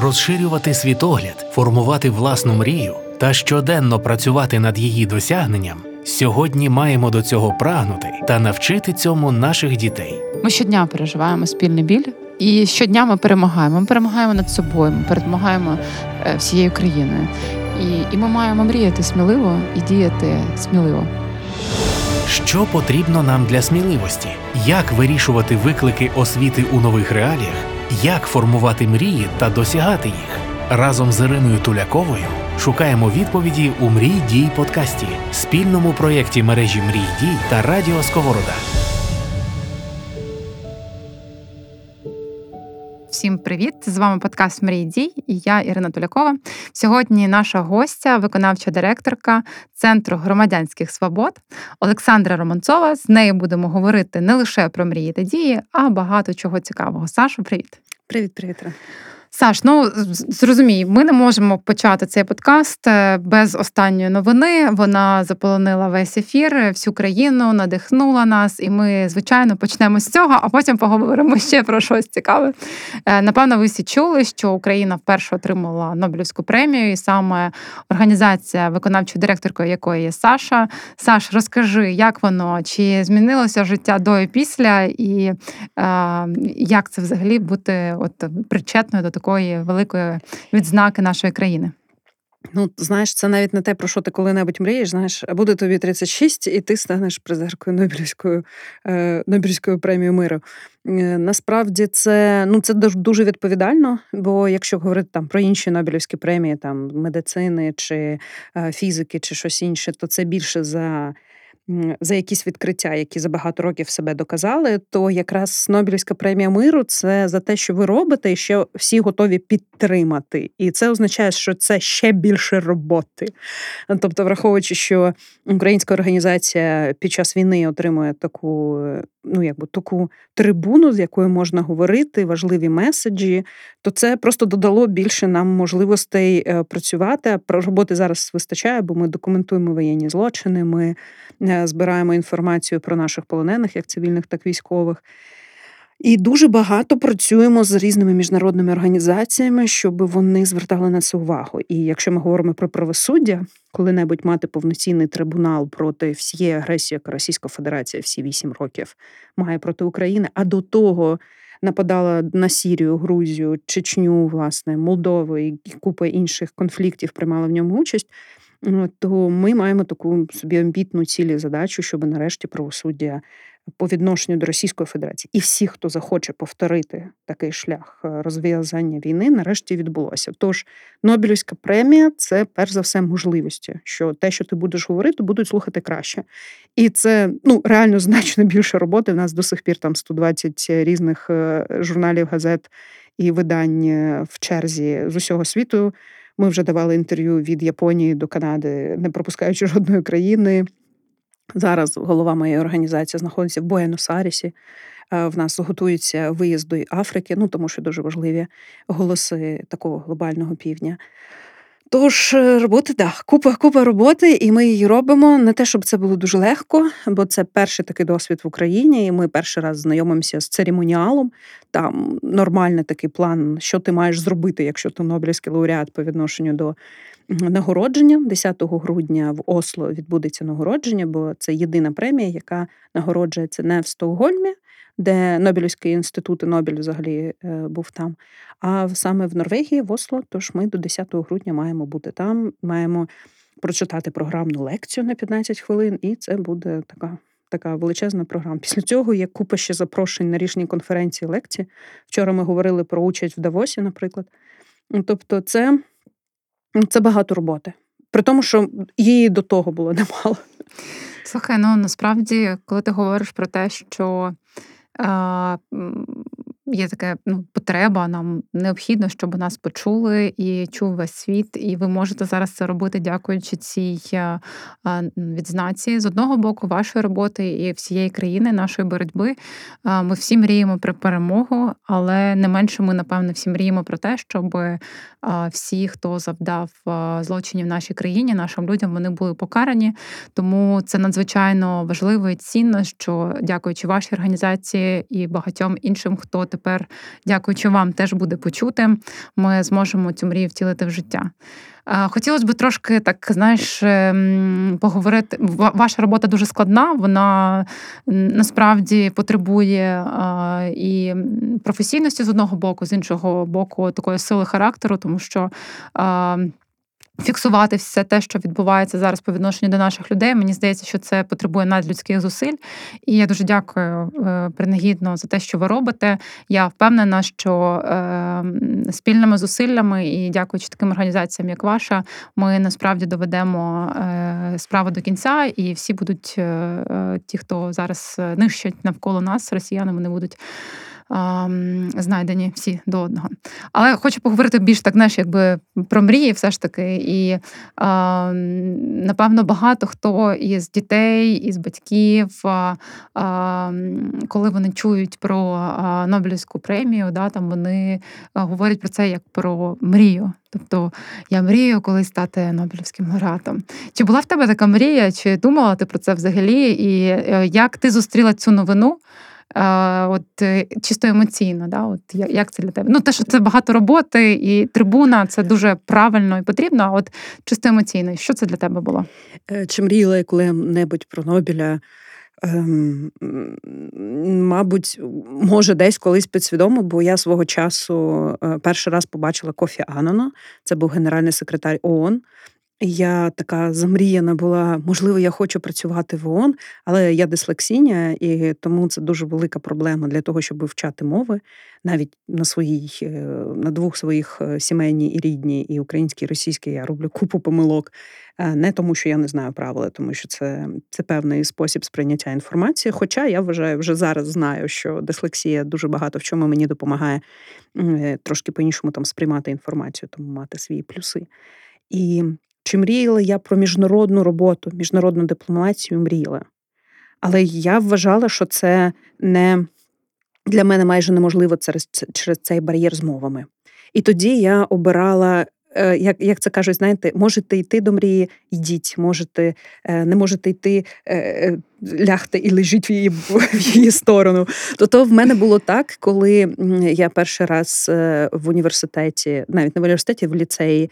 розширювати світогляд, формувати власну мрію та щоденно працювати над її досягненням. Сьогодні маємо до цього прагнути та навчити цьому наших дітей. Ми щодня переживаємо спільний біль, і щодня ми перемагаємо. Ми перемагаємо над собою, ми перемагаємо е, всією країною. І, І ми маємо мріяти сміливо і діяти сміливо. Що потрібно нам для сміливості? Як вирішувати виклики освіти у нових реаліях? Як формувати мрії та досягати їх? Разом з Іриною Туляковою шукаємо відповіді у Мрій дій подкасті, спільному проєкті мережі Мрій дій та Радіо Сковорода. Всім привіт! З вами подкаст Мрій дій і я Ірина Тулякова. Сьогодні наша гостя, виконавча директорка Центру громадянських свобод Олександра Романцова. З нею будемо говорити не лише про мрії та дії, а багато чого цікавого. Сашу, привіт! Привіт, привіт. Саш, ну зрозумій, ми не можемо почати цей подкаст е, без останньої новини. Вона заполонила весь ефір, всю країну, надихнула нас, і ми, звичайно, почнемо з цього, а потім поговоримо ще про щось цікаве. Е, напевно, ви всі чули, що Україна вперше отримала Нобелівську премію, і саме організація, виконавчою директоркою якої є Саша. Саш, розкажи, як воно, чи змінилося життя до і після, і е, як це взагалі бути от причетною до такої великої відзнаки нашої країни. Ну, знаєш, це навіть не те, про що ти коли-небудь мрієш. Знаєш, буде тобі 36, і ти станеш призеркою Нобелівською е, Нобелівською премією миру. Е, насправді це ну це дуже відповідально. Бо якщо говорити там про інші Нобелівські премії, там медицини чи е, фізики, чи щось інше, то це більше за за якісь відкриття, які за багато років себе доказали, то якраз Нобелівська премія миру це за те, що ви робите, і ще всі готові підтримати. І це означає, що це ще більше роботи. Тобто, враховуючи, що українська організація під час війни отримує таку, ну якби таку трибуну, з якою можна говорити, важливі меседжі, то це просто додало більше нам можливостей е, працювати. Роботи зараз вистачає, бо ми документуємо воєнні злочини. ми е, збираємо інформацію про наших полонених, як цивільних, так і військових. І дуже багато працюємо з різними міжнародними організаціями, щоб вони звертали на це увагу. І якщо ми говоримо про правосуддя, коли-небудь мати повноцінний трибунал проти всієї агресії, яка Російська Федерація всі вісім років має проти України, а до того нападала на Сірію, Грузію, Чечню, власне, Молдову і купа інших конфліктів приймала в ньому участь то ми маємо таку собі амбітну цілі задачу, щоб нарешті правосуддя по відношенню до Російської Федерації і всі, хто захоче повторити такий шлях е, розв'язання війни, нарешті відбулося. Тож Нобелівська премія це перш за все можливості, що те, що ти будеш говорити, будуть слухати краще. І це ну реально значно більше роботи. У нас до сих пір там 120 різних е, журналів, газет і видань е, в черзі з усього світу. Ми вже давали інтерв'ю від Японії до Канади, не пропускаючи жодної країни. Зараз голова моєї організації знаходиться в Буенос-Арісі. Е, в нас готується виїзд до Африки, ну тому що дуже важливі голоси такого глобального півдня. Тож е, роботи, да, купа купа роботи, і ми її робимо. Не те, щоб це було дуже легко, бо це перший такий досвід в Україні. і Ми перший раз знайомимося з церемоніалом. Там нормальний такий план, що ти маєш зробити, якщо ти Нобелівський лауреат по відношенню до нагородження. 10 грудня в Осло відбудеться нагородження, бо це єдина премія, яка нагороджується не в Стокгольмі, де Нобелівський інститут і Нобель взагалі е, був там, а саме в Норвегії, в Осло. Тож ми до 10 грудня маємо бути там, маємо прочитати програмну лекцію на 15 хвилин, і це буде така. Така величезна програма. Після цього є купа ще запрошень на різні конференції лекції. Вчора ми говорили про участь в Давосі, наприклад. Тобто, це це багато роботи. При тому, що її до того було немало. Слухай, ну насправді, коли ти говориш про те, що Є така ну, потреба, нам необхідно, щоб нас почули і чув весь світ. І ви можете зараз це робити, дякуючи цій відзнаці з одного боку, вашої роботи і всієї країни, нашої боротьби. Ми всі мріємо про перемогу, але не менше ми, напевно, всі мріємо про те, щоб всі, хто завдав злочинів нашій країні, нашим людям, вони були покарані. Тому це надзвичайно важливо і цінно, що дякуючи вашій організації і багатьом іншим, хто тепер, дякуючи вам, теж буде почутим. Ми зможемо цю мрію втілити в життя. Хотілося б трошки так, знаєш, ем, поговорити. Ваша робота дуже складна, вона насправді потребує і професійності з одного боку, з іншого боку, такої сили характеру, тому що фіксувати все те, що відбувається зараз по відношенню до наших людей. Мені здається, що це потребує надлюдських зусиль. І я дуже дякую е, принагідно за те, що ви робите. Я впевнена, що е, спільними зусиллями і дякуючи таким організаціям, як ваша, ми насправді доведемо е, справу до кінця, і всі будуть ті, хто зараз нищать навколо нас, росіяни, вони будуть знайдені всі до одного. Але хочу поговорити більш так, знаєш, якби про мрії, все ж таки. І напевно багато хто із дітей, із батьків, коли вони чують про Нобелівську премію, да, там вони говорять про це як про мрію. Тобто я мрію колись стати Нобелівським лауреатом. Чи була в тебе така мрія, чи думала ти про це взагалі? І е, як ти зустріла цю новину? От е, чисто емоційно, да? От як це для тебе? Ну, те, що це багато роботи, і трибуна це дуже правильно і потрібно. А от чисто емоційно, що це для тебе було? Е, чи мріяла я коли-небудь про Нобеля? Ем, мабуть, може, десь колись підсвідомо, бо я свого часу е, перший раз побачила Кофі Анона, це був генеральний секретар ООН. Я така замріяна була, можливо, я хочу працювати в ООН, але я дислексіння, і тому це дуже велика проблема для того, щоб вивчати мови навіть на своїй, е, на двох своїх е, сімейній і рідній, і українській, і російській я роблю купу помилок. Е, не тому, що я не знаю правила, тому що це це певний спосіб сприйняття інформації. Хоча я вважаю, вже зараз знаю, що дислексія дуже багато в чому мені допомагає трошки по-іншому там сприймати інформацію, тому мати свої плюси. І чи мріяла я про міжнародну роботу, міжнародну дипломатію мріяла. Але я вважала, що це не для мене майже неможливо через, через цей бар'єр з мовами. І тоді я обирала як як це кажуть, знаєте, можете йти до мрії, йдіть, можете, е, не можете йти, е, лягти і лежіть в її в її сторону. То то в мене було так, коли я перший раз в університеті, навіть не в університеті, в ліцеї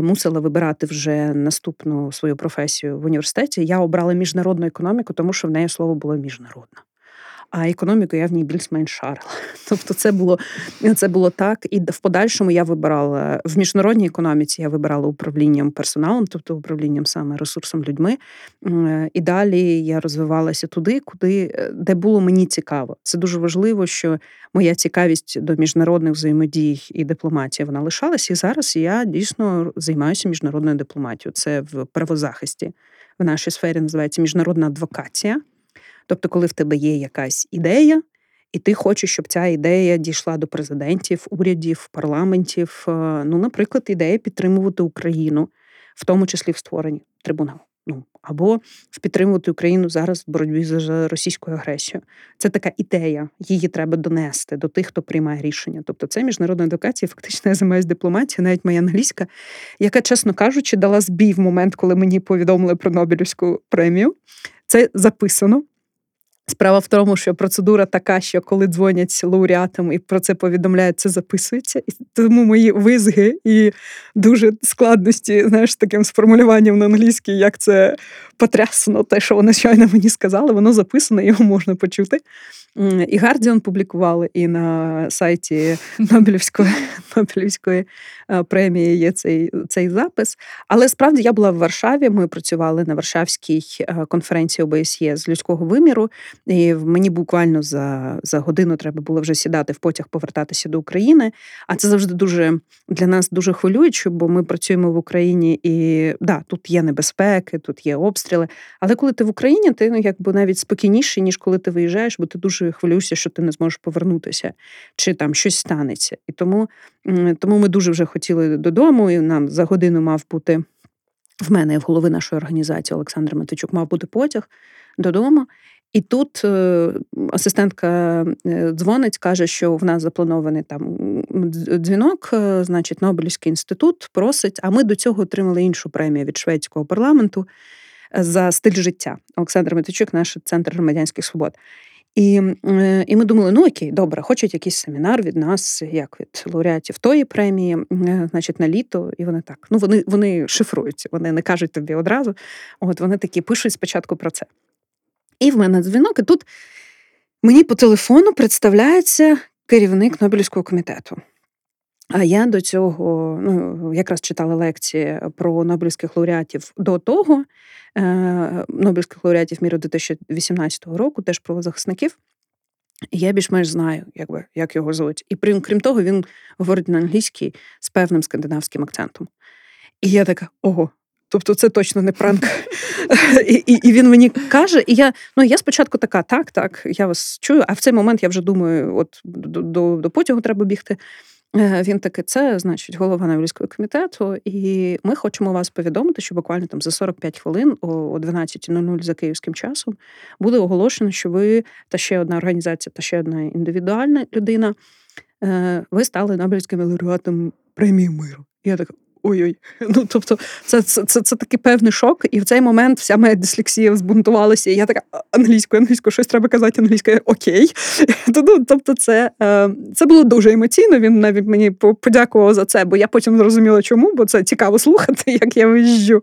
мусила вибирати вже наступну свою професію в університеті. Я обрала міжнародну економіку, тому що в неї слово було міжнародна а економіку я в ній більш-менш шарила. Тобто, це було це було так. І в подальшому я вибирала в міжнародній економіці, я вибирала управлінням персоналом, тобто управлінням саме ресурсом людьми. І далі я розвивалася туди, куди е, де було мені цікаво. Це дуже важливо, що моя цікавість до міжнародних взаємодій і дипломатії вона лишалась. І зараз я дійсно займаюся міжнародною дипломатією. Це в правозахисті в нашій сфері називається міжнародна адвокація. Тобто, коли в тебе є якась ідея, і ти хочеш, щоб ця ідея дійшла до президентів, урядів, парламентів. Е, ну, наприклад, ідея підтримувати Україну, в тому числі в створенні трибуналу. Ну або в підтримувати Україну зараз в боротьбі з російською агресією. Це така ідея, її треба донести до тих, хто приймає рішення. Тобто, це міжнародна едукація, фактично я займаюся дипломатією, навіть моя англійська, яка, чесно кажучи, дала збій в момент, коли мені повідомили про Нобелівську премію. Це записано. Справа в тому, що процедура така, що коли дзвонять лауреатам і про це повідомляють, це записується. І тому мої визги і дуже складності, знаєш, таким сформулюванням на англійській, як це потрясно, те, що вони щойно мені сказали, воно записано, його можна почути. І Гардіон публікували, і на сайті Нобелівської Нобелівської е, премії є цей цей запис. Але справді я була в Варшаві. Ми працювали на Варшавській е, конференції ОБСЄ з людського виміру. І мені буквально за за годину треба було вже сідати в потяг, повертатися до України. А це завжди дуже для нас дуже хвилююче, бо ми працюємо в Україні і да, тут є небезпеки, тут є обстріли. Але коли ти в Україні, ти ну якби навіть спокійніший, ніж коли ти виїжджаєш, бо ти дуже хвилюєшся, що ти не зможеш повернутися, чи там щось станеться. І тому, тому ми дуже вже хотіли додому, і нам за годину мав бути. В мене в голови нашої організації Олександр Матичук мав бути потяг додому. І тут е, асистентка е, дзвонить, каже, що в нас запланований там дзвінок, е, значить, Нобелівський інститут просить. А ми до цього отримали іншу премію від шведського парламенту за стиль життя. Олександр Матичук, наш центр громадянських свобод. І і ми думали, ну окей, добре, хочуть якийсь семінар від нас, як від лауреатів тої премії, значить, на літо. І вони так. Ну, вони вони шифруються, вони не кажуть тобі одразу. От вони такі пишуть спочатку про це. І в мене дзвінок, і тут мені по телефону представляється керівник Нобелівського комітету. А я до цього ну, якраз читала лекції про Нобелівських лауреатів до того, е, Нобелівських лауреатів міру 2018 року, теж про захисників. Я більш-менш знаю, якби, як його звуть. І крім, крім того, він говорить на англійській з певним скандинавським акцентом. І я така: ого, тобто це точно не пранк. І і, він мені каже, і я ну я спочатку така, так, так, я вас чую, а в цей момент я вже думаю, от до, до, потягу треба бігти. Е, він таки, це значить голова Нобелівського комітету, і ми хочемо вас повідомити, що буквально там за 45 хвилин о 12.00 за київським часом буде оголошено, що ви та ще одна організація, та ще одна індивідуальна людина. Е, ви стали Нобелівським лауреатом премії миру. Я така, ой-ой. Ну тобто, це це, це, це такий певний шок, і в цей момент вся моя дислексія збунтувалася. і Я така англійською, англійською, щось треба казати англійською, окей. Ну, Тобто, це е, це було дуже емоційно. Він навіть мені подякував за це, бо я потім зрозуміла, чому, бо це цікаво слухати, як я виїжджу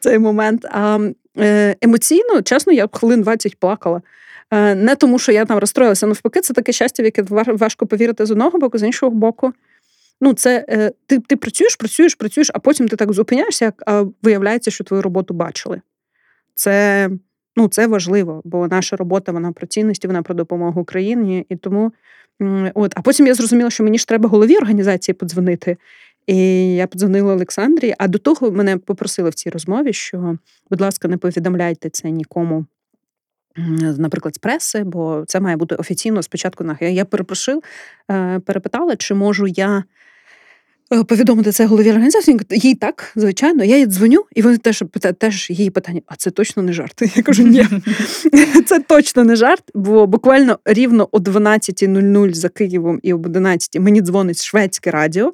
цей момент. А е, емоційно, чесно, я хвилин 20 плакала. Е, не тому, що я там розстроїлася, навпаки, це таке щастя, в яке важко повірити з одного боку, з іншого боку. Ну, це е, ти ти працюєш, працюєш, працюєш, а потім ти так зупиняєшся, а виявляється, що твою роботу бачили. Це ну, це важливо, бо наша робота вона про цінності, вона про допомогу Україні. І тому, от, А потім я зрозуміла, що мені ж треба голові організації подзвонити. І я подзвонила Олександрі, а до того мене попросили в цій розмові, що, будь ласка, не повідомляйте це нікому. Наприклад, з преси, бо це має бути офіційно спочатку. Я перепрошив, е, перепитала, чи можу я повідомити це голові організації. Їй так, звичайно, я їй дзвоню, і вони теж теж її питання: а це точно не жарт? Я кажу, ні, це точно не жарт, бо буквально рівно о 12.00 за Києвом і об 11 мені дзвонить шведське радіо,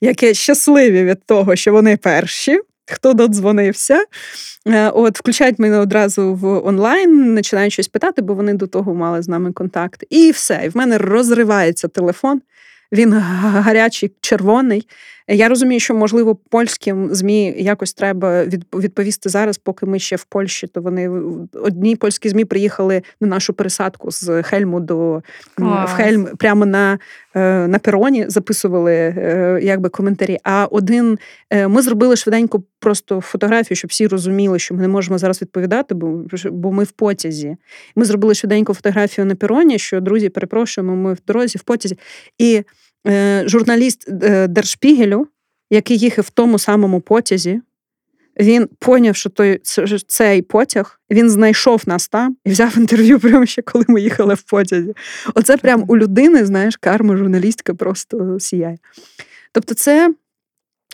яке щасливі від того, що вони перші. Хто додзвонився, е, от включають мене одразу в онлайн, починають щось питати, бо вони до того мали з нами контакт. І все. І в мене розривається телефон. Він гарячий, червоний. Я розумію, що можливо польським змі якось треба відповісти зараз, поки ми ще в Польщі. То вони одні польські змі приїхали на нашу пересадку з Хельму до Клас. в Хельм прямо на е, на пероні, записували е, якби коментарі. А один е, ми зробили швиденько просто фотографію, щоб всі розуміли, що ми не можемо зараз відповідати, бо бо ми в потязі. Ми зробили швиденько фотографію на пероні, що друзі, перепрошуємо, ми в дорозі в потязі. І журналіст е, Держпігелю, який їхав в тому самому потязі, він поняв, що той цей потяг він знайшов нас там і взяв інтерв'ю прямо ще коли ми їхали в потязі. Оце прям у людини, знаєш, карма журналістка просто сіяє. Тобто, це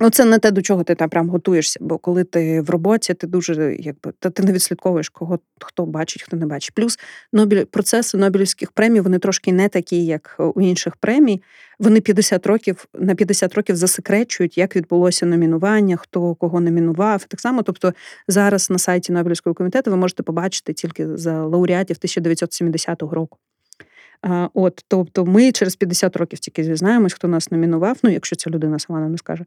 Оце не те, до чого ти там прям готуєшся, бо коли ти в роботі, ти дуже якби та ти не відслідковуєш, кого хто бачить, хто не бачить. Плюс Нобель процеси Нобелівських премій вони трошки не такі, як у інших премій. Вони 50 років на 50 років засекречують, як відбулося номінування, хто кого номінував. Так само, тобто зараз на сайті Нобелівського комітету ви можете побачити тільки за лауреатів 1970 року. От, тобто, ми через 50 років тільки дізнаємось, хто нас номінував. Ну, якщо ця людина сама нам не скаже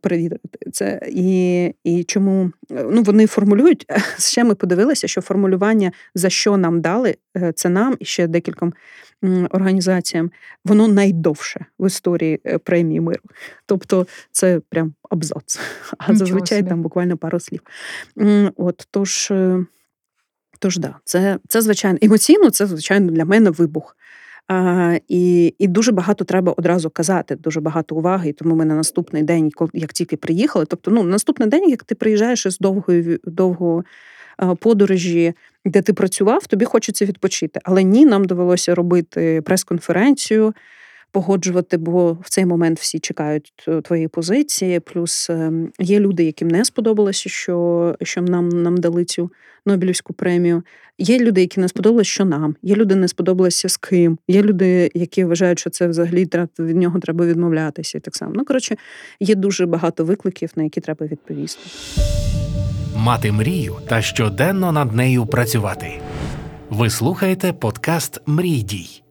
перевірити це. І і чому ну, вони формулюють, ще ми подивилися, що формулювання, за що нам дали, е, це нам і ще декільком організаціям, воно найдовше в історії е, премії миру. Тобто це прям абзац. А зазвичай там буквально пару слів. От тож. Тож да, це це звичайно емоційно, це звичайно для мене вибух. А, І і дуже багато треба одразу казати, дуже багато уваги. І тому ми на наступний день, як тільки приїхали, тобто ну наступний день, як ти приїжджаєш із довгої довгої подорожі, де ти працював, тобі хочеться відпочити. Але ні, нам довелося робити прес-конференцію погоджувати, бо в цей момент всі чекають твої позиції. Плюс ем, є люди, яким не сподобалося, що що нам нам дали цю Нобелівську премію. Є люди, які не сподобалися, що нам. Є люди, не сподобалося з ким. Є люди, які вважають, що це взагалі від нього треба відмовлятися. І так само. Ну коротше, є дуже багато викликів, на які треба відповісти. Мати мрію та щоденно над нею працювати. Ви слухаєте подкаст Мрій дій.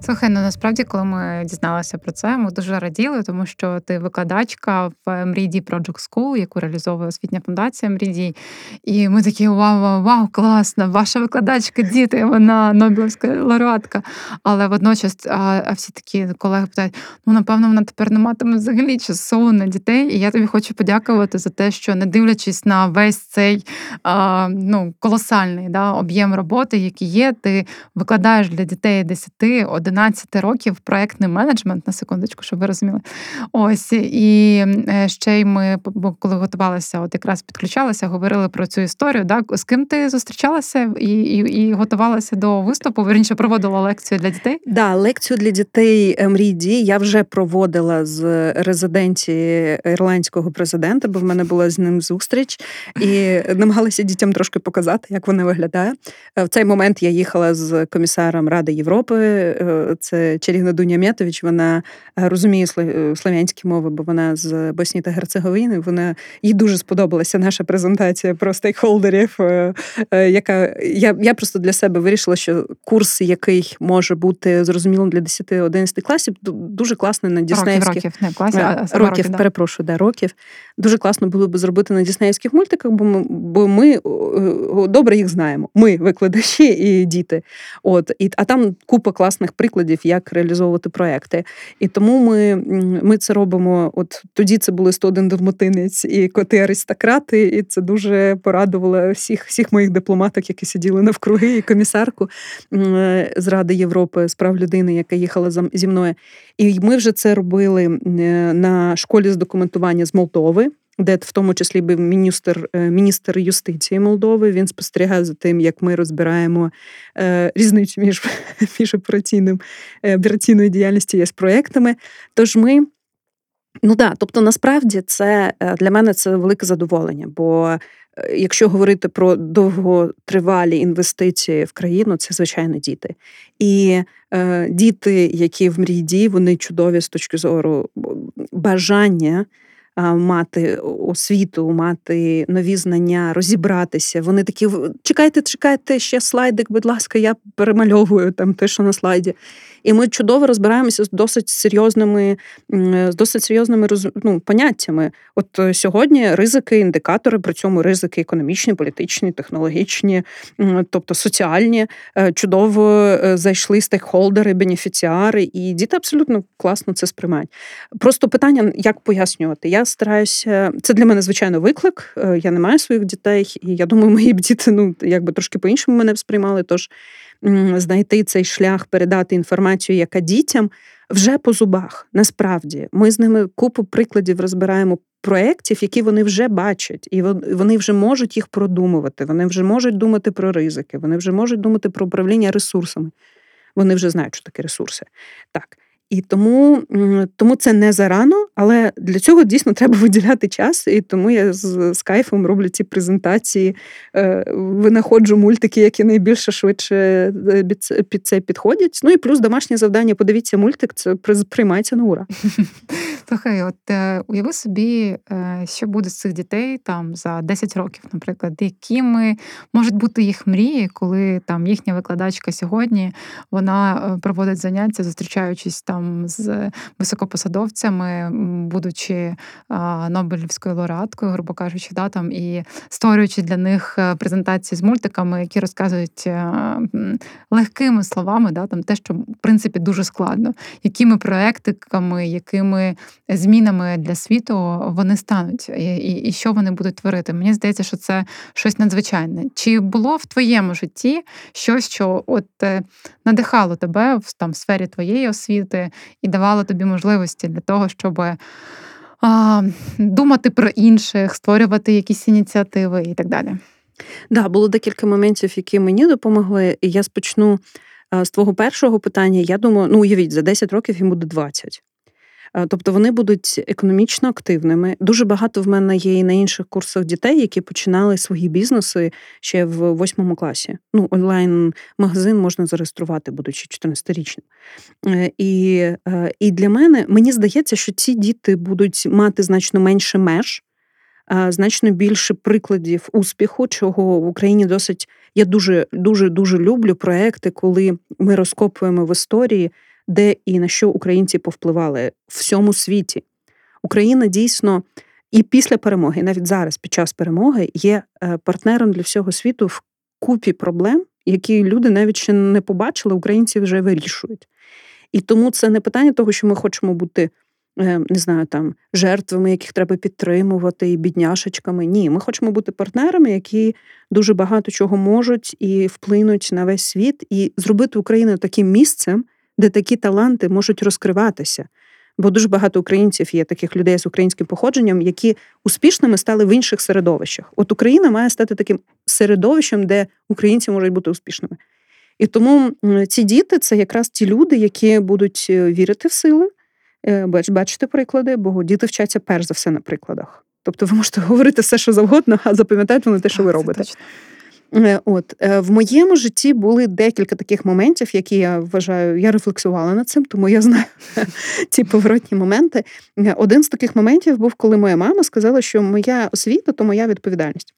Слухай, ну насправді, коли ми дізналися про це, ми дуже раділи, тому що ти викладачка в Мрійді Project School, яку реалізовує освітня фундація Мрійді. І ми такі вау, вау, вау, класно! Ваша викладачка, діти, вона Нобелівська лауреатка. Але водночас, а всі такі колеги питають: ну напевно, вона тепер не матиме взагалі часу на дітей. І я тобі хочу подякувати за те, що не дивлячись на весь цей а, ну, колосальний да, об'єм роботи, який є, ти викладаєш для дітей 10 11 років проектний менеджмент на секундочку, щоб ви розуміли. Ось і е, ще й ми, коли готувалися, от якраз підключалися, говорили про цю історію. Да? З ким ти зустрічалася і і, і готувалася до виступу? Верніше проводила лекцію для дітей? Да, лекцію для дітей е, мрій дій я вже проводила з резиденції ірландського президента, бо в мене була з ним зустріч, і намагалася дітям трошки показати, як вона виглядає. Е, в цей момент я їхала з комісаром Ради Європи це Чарівна Дуня М'ятович, вона е, розуміє е, слов'янські мови, бо вона з Боснії та Герцеговини. Вона їй дуже сподобалася наша презентація про стейкхолдерів. Е, яка я я просто для себе вирішила, що курс, який може бути зрозумілим для 10-11 класів, дуже класний на Діснеївських років, не класі, а років, років да. перепрошую, да, років. Дуже класно було би зробити на Діснеївських мультиках, бо ми бо ми добре їх знаємо. Ми викладачі і діти. От і а там купа класних прикладів, як реалізовувати проекти. І тому ми ми це робимо. От тоді це були 101 далматинець і коти аристократи, і це дуже порадувало всіх всіх моїх дипломаток, які сиділи навкруги, і комісарку з Ради Європи з прав людини, яка їхала зі мною. І ми вже це робили на школі з документування з Молдови де в тому числі був міністр е, міністр юстиції Молдови. Він спостерігає за тим, як ми розбираємо е, різницю між між операційним е, операційною діяльністю з проектами. Тож ми. Ну да, тобто насправді це для мене це велике задоволення. Бо якщо говорити про довготривалі інвестиції в країну, це звичайно діти. І е, діти, які в мрії, вони чудові з точки зору бажання мати освіту, мати нові знання, розібратися. Вони такі чекайте, чекайте ще слайдик, будь ласка, я перемальовую там те, що на слайді. І ми чудово розбираємося з досить серйозними з досить серйозними ну, поняттями. От е, сьогодні ризики, індикатори, при цьому ризики економічні, політичні, технологічні, тобто соціальні, е, чудово е, зайшли стейкхолдери, бенефіціари, і діти абсолютно класно це сприймають. Просто питання, як пояснювати. Я стараюся, це для мене звичайно виклик. Я не маю своїх дітей, і я думаю, мої б діти ну якби трошки по-іншому мене сприймали. Тож знайти цей шлях, передати інформацію, яка дітям вже по зубах. Насправді ми з ними купу прикладів розбираємо проєктів, які вони вже бачать, і вони вже можуть їх продумувати. Вони вже можуть думати про ризики, вони вже можуть думати про управління ресурсами. Вони вже знають, що таке ресурси. Так. І тому тому це не зарано, але для цього дійсно треба виділяти час. І тому я з, з кайфом роблю ці презентації, е, винаходжу мультики, які найбільше швидше е, під це підходять. Ну і плюс домашнє завдання. Подивіться мультик, це приймається на ура. Слухай, от е, уяви собі, е, що буде з цих дітей там за 10 років, наприклад, якими можуть бути їх мрії, коли там їхня викладачка сьогодні вона е, проводить заняття, зустрічаючись там з високопосадовцями, будучи Нобелівською лауреаткою, грубо кажучи, да, там, і створюючи для них е, презентації з мультиками, які розказують е, легкими словами, да, там те, що в принципі дуже складно, якими проектиками, якими змінами для світу вони стануть, і, і, що вони будуть творити. Мені здається, що це щось надзвичайне. Чи було в твоєму житті щось, що от е, надихало тебе в там сфері твоєї освіти і давало тобі можливості для того, щоб а, думати про інших, створювати якісь ініціативи і так далі. Да, було декілька моментів, які мені допомогли, і я спочну з твого першого питання. Я думаю, ну уявіть, за 10 років їм буде 20. Е, тобто вони будуть економічно активними. Дуже багато в мене є і на інших курсах дітей, які починали свої бізнеси ще в восьмому класі. Ну, онлайн-магазин можна зареєструвати, будучи 14-річним. Е, і, е, І для мене мені здається, що ці діти будуть мати значно менше меж. значно більше прикладів успіху, чого в Україні досить. Я дуже дуже дуже люблю проекти, коли ми розкопуємо в історії, де і на що українці повпливали в всьому світі. Україна дійсно і після перемоги, і навіть зараз, під час перемоги, є е, партнером для всього світу в купі проблем, які люди навіть ще не побачили, українці вже вирішують. І тому це не питання того, що ми хочемо бути. Е, не знаю, там жертвами, яких треба підтримувати, і бідняшечками. Ні, ми хочемо бути партнерами, які дуже багато чого можуть і вплинуть на весь світ, і зробити Україну таким місцем, де такі таланти можуть розкриватися. Бо дуже багато українців є таких людей з українським походженням, які успішними стали в інших середовищах. От Україна має стати таким середовищем, де українці можуть бути успішними. І тому ці діти це якраз ті люди, які будуть е, вірити в сили, е, бачити приклади, бо діти вчаться перш за все на прикладах. Тобто ви можете говорити все, що завгодно, а запам'ятаєте вони те, що ви робите. Е, от в моєму житті були декілька таких моментів, які я вважаю, я рефлексувала над цим, тому я знаю ці поворотні моменти. Один з таких моментів був, коли моя мама сказала, що моя освіта то моя відповідальність.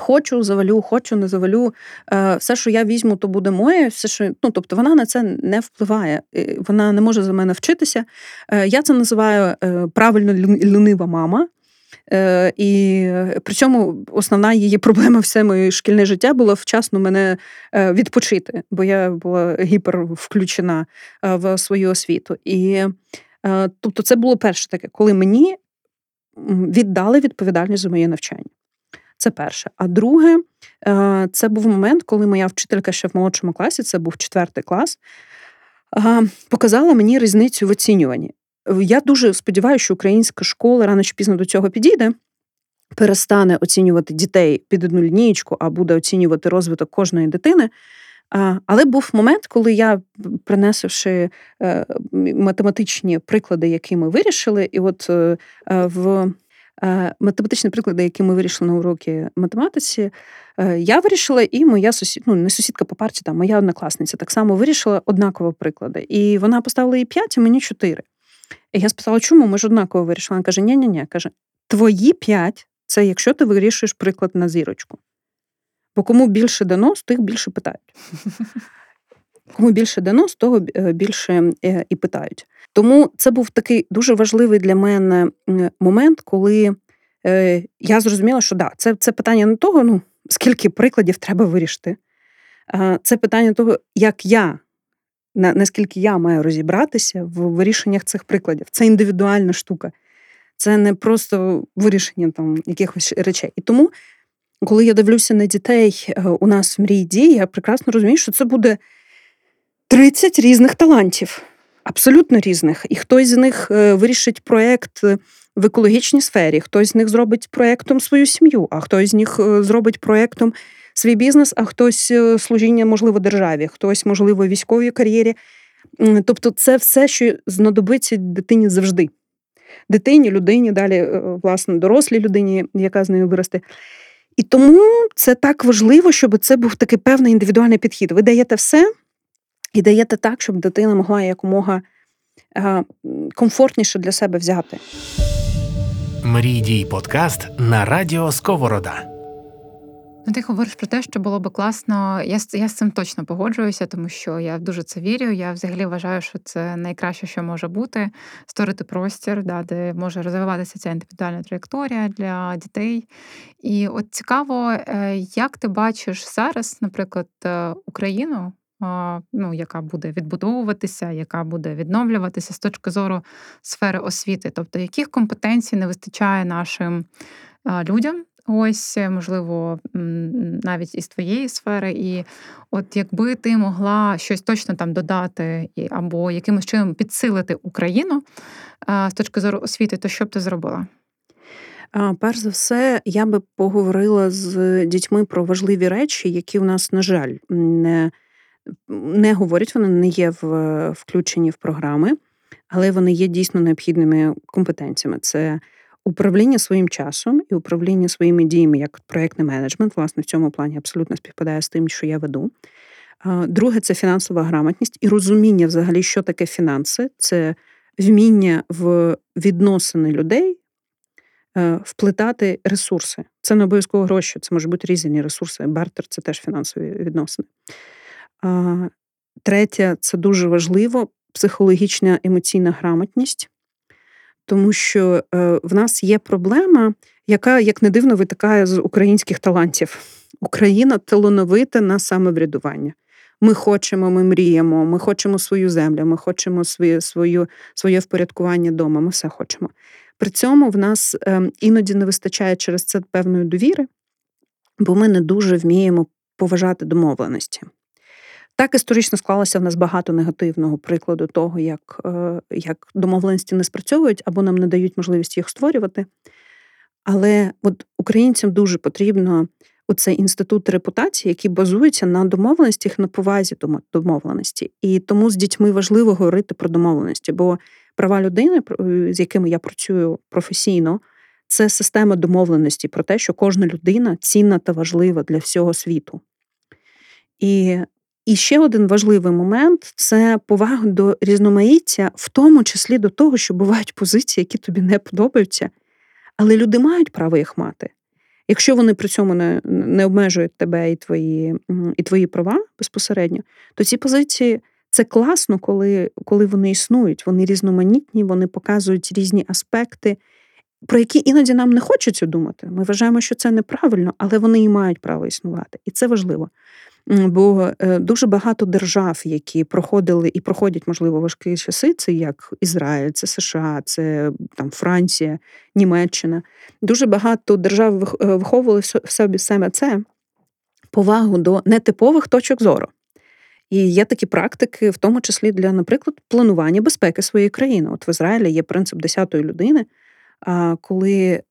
Хочу, завалю, хочу, не завалю. Е, все, що я візьму, то буде моє. Все, що ну, тобто вона на це не впливає. Вона не може за мене вчитися. Е, я це називаю е, правильно лінива мама. І при цьому основна її проблема все моє шкільне життя було вчасно мене відпочити, бо я була гіпер включена в свою освіту. І тобто, це було перше таке, коли мені віддали відповідальність за моє навчання. Це перше. А друге, е, це був момент, коли моя вчителька ще в молодшому класі, це був четвертий клас, показала мені різницю в оцінюванні. Я дуже сподіваюся, що українська школа рано чи пізно до цього підійде. Перестане оцінювати дітей під одну лінієчку, а буде оцінювати розвиток кожної дитини. Але був момент, коли я, принесивши е, математичні приклади, які ми вирішили, і от е, в Е, математичні приклади, які ми вирішили на уроки математиці, я вирішила, і моя сусід, ну не сусідка по парті, там моя однокласниця так само вирішила однаково приклади. І вона поставила їй 5, а мені 4. І я спитала, чому ми ж однаково вирішили? Вона каже: ні ні каже, твої 5 це якщо ти вирішуєш приклад на зірочку. Бо кому більше дано, з тих більше питають. Кому більше дано, з того е, більше і питають. Тому це був такий дуже важливий для мене момент, коли е, я зрозуміла, що да, це це питання не того, ну скільки прикладів треба вирішити. Це питання того, як я, наскільки я маю розібратися в вирішеннях цих прикладів. Це індивідуальна штука, це не просто вирішення там якихось речей. І тому, коли я дивлюся на дітей е, у нас в мрії дії, я прекрасно розумію, що це буде 30 різних талантів абсолютно різних. І хтось з них е, вирішить проєкт е, в екологічній сфері, хтось з них зробить проєктом свою сім'ю, а хтось з них зробить проєктом свій бізнес, а хтось служіння, можливо, державі, хтось, можливо, військовій кар'єрі. Тобто, це все, що знадобиться дитині завжди. Дитині, людині, далі, власне, дорослій людині, яка з нею виросте. І тому це так важливо, щоб це був такий певний індивідуальний підхід. Ви даєте все, і даєте так, щоб дитина могла якомога е, комфортніше для себе взяти. Мрій дій подкаст на радіо Сковорода. Ну, ти говориш про те, що було би класно. Я я з цим точно погоджуюся, тому що я дуже це вірю. Я взагалі вважаю, що це найкраще, що може бути, створити простір, да, де може розвиватися ця індивідуальна траєкторія для дітей. І от цікаво, е, як ти бачиш зараз, наприклад, е, Україну ну, яка буде відбудовуватися, яка буде відновлюватися з точки зору сфери освіти, тобто яких компетенцій не вистачає нашим людям. Ось, можливо, навіть із твоєї сфери, і от якби ти могла щось точно там додати, або якимось чином підсилити Україну з точки зору освіти, то що б ти зробила? Перш за все, я би поговорила з дітьми про важливі речі, які у нас, на жаль, не не говорять, вони не є в, включені в програми, але вони є дійсно необхідними компетенціями. Це управління своїм часом і управління своїми діями як проєктний менеджмент, власне, в цьому плані абсолютно співпадає з тим, що я веду. Друге, це фінансова грамотність і розуміння, взагалі, що таке фінанси, це вміння в відносини людей е, вплетати ресурси. Це не обов'язково гроші, це можуть бути різні ресурси. Бартер це теж фінансові відносини. Третє, це дуже важливо психологічна емоційна грамотність, тому що е, в нас є проблема, яка, як не дивно, витикає з українських талантів. Україна талановита на самоврядування. Ми хочемо, ми мріємо, ми хочемо свою землю, ми хочемо своє свою, своє впорядкування вдома, ми все хочемо. При цьому в нас ем, іноді не вистачає через це певної довіри, бо ми не дуже вміємо поважати домовленості. Так історично склалося в нас багато негативного прикладу того, як е, як домовленості не спрацьовують або нам не дають можливість їх створювати. Але от українцям дуже потрібно оцей інститут репутації, який базується на домовленостях, на повазі домовленості. І тому з дітьми важливо говорити про домовленості, бо права людини, з якими я працюю професійно, це система домовленості про те, що кожна людина цінна та важлива для всього світу. І і ще один важливий момент це повага до різноманіття, в тому числі до того, що бувають позиції, які тобі не подобаються, але люди мають право їх мати. Якщо вони при цьому не не обмежують тебе і твої і твої права безпосередньо, то ці позиції це класно, коли коли вони існують, вони різноманітні, вони показують різні аспекти, про які іноді нам не хочеться думати. Ми вважаємо, що це неправильно, але вони і мають право існувати. І це важливо. Бо е, дуже багато держав, які проходили і проходять, можливо, важкі часи, це як Ізраїль, це США, це там Франція, Німеччина. Дуже багато держав е, виховували в собі саме це повагу до нетипових точок зору. І є такі практики, в тому числі для, наприклад, планування безпеки своєї країни. От в Ізраїлі є принцип десятої людини, коли е,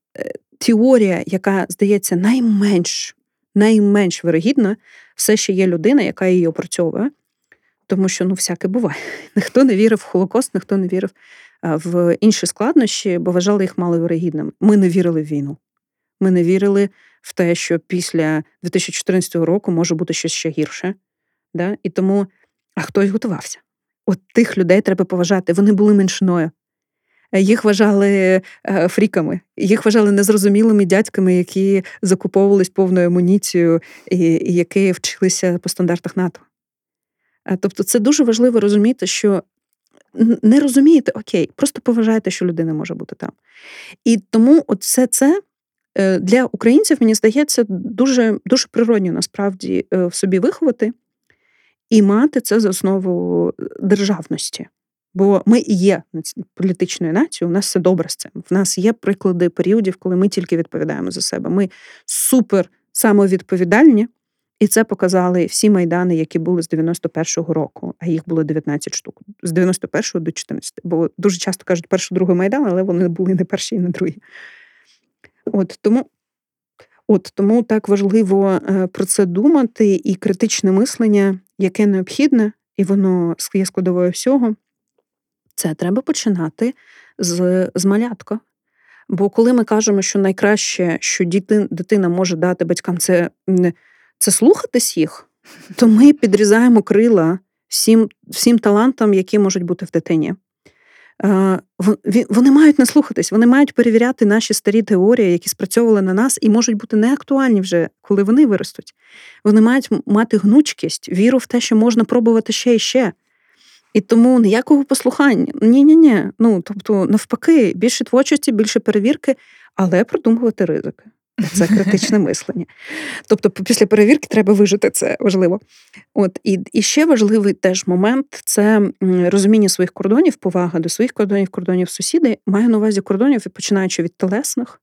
теорія, яка здається найменш найменш вирогідна, все ще є людина, яка її опрацьовує, тому що ну всяке буває. Ніхто не вірив в Холокост, ніхто не вірив в інші складнощі, бо вважали їх маловирогідними. Ми не вірили в війну. Ми не вірили в те, що після 2014 року може бути щось ще гірше. Да? І тому, а хтось готувався. От тих людей треба поважати. Вони були меншиною. Їх вважали е, фріками, їх вважали незрозумілими дядьками, які закуповувались повною амуніцією і, і які вчилися по стандартах НАТО. Тобто, це дуже важливо розуміти, що не розумієте, окей, просто поважайте, що людина може бути там. І тому все це е, для українців, мені здається, дуже дуже природньо насправді е, в собі виховати і мати це за основу державності. Бо ми і є політичною нацією, у нас все добре з цим. В нас є приклади періодів, коли ми тільки відповідаємо за себе. Ми супер самовідповідальні, і це показали всі майдани, які були з 91-го року, а їх було 19 штук, з 91-го до 14. Бо дуже часто кажуть перший, другий майдан, але вони були не перші і не другі. От тому. От тому так важливо е, про це думати, і критичне мислення, яке необхідне, і воно є складовою всього. Це треба починати з з малятка. Бо коли ми кажемо, що найкраще, що дитина може дати батькам, це це слухатись їх, то ми підрізаємо крила всім всім талантам, які можуть бути в дитині. Вони мають не слухатись, вони мають перевіряти наші старі теорії, які спрацьовували на нас, і можуть бути неактуальні вже, коли вони виростуть. Вони мають мати гнучкість, віру в те, що можна пробувати ще і ще. І тому ніякого послухання. Ні-ні. ні Ну, тобто, навпаки, більше творчості, більше перевірки, але продумувати ризики. Це критичне мислення. Тобто, після перевірки треба вижити це важливо. От і і ще важливий теж момент це розуміння своїх кордонів, повага до своїх кордонів, кордонів сусідів. Маю на увазі кордонів, починаючи від телесних.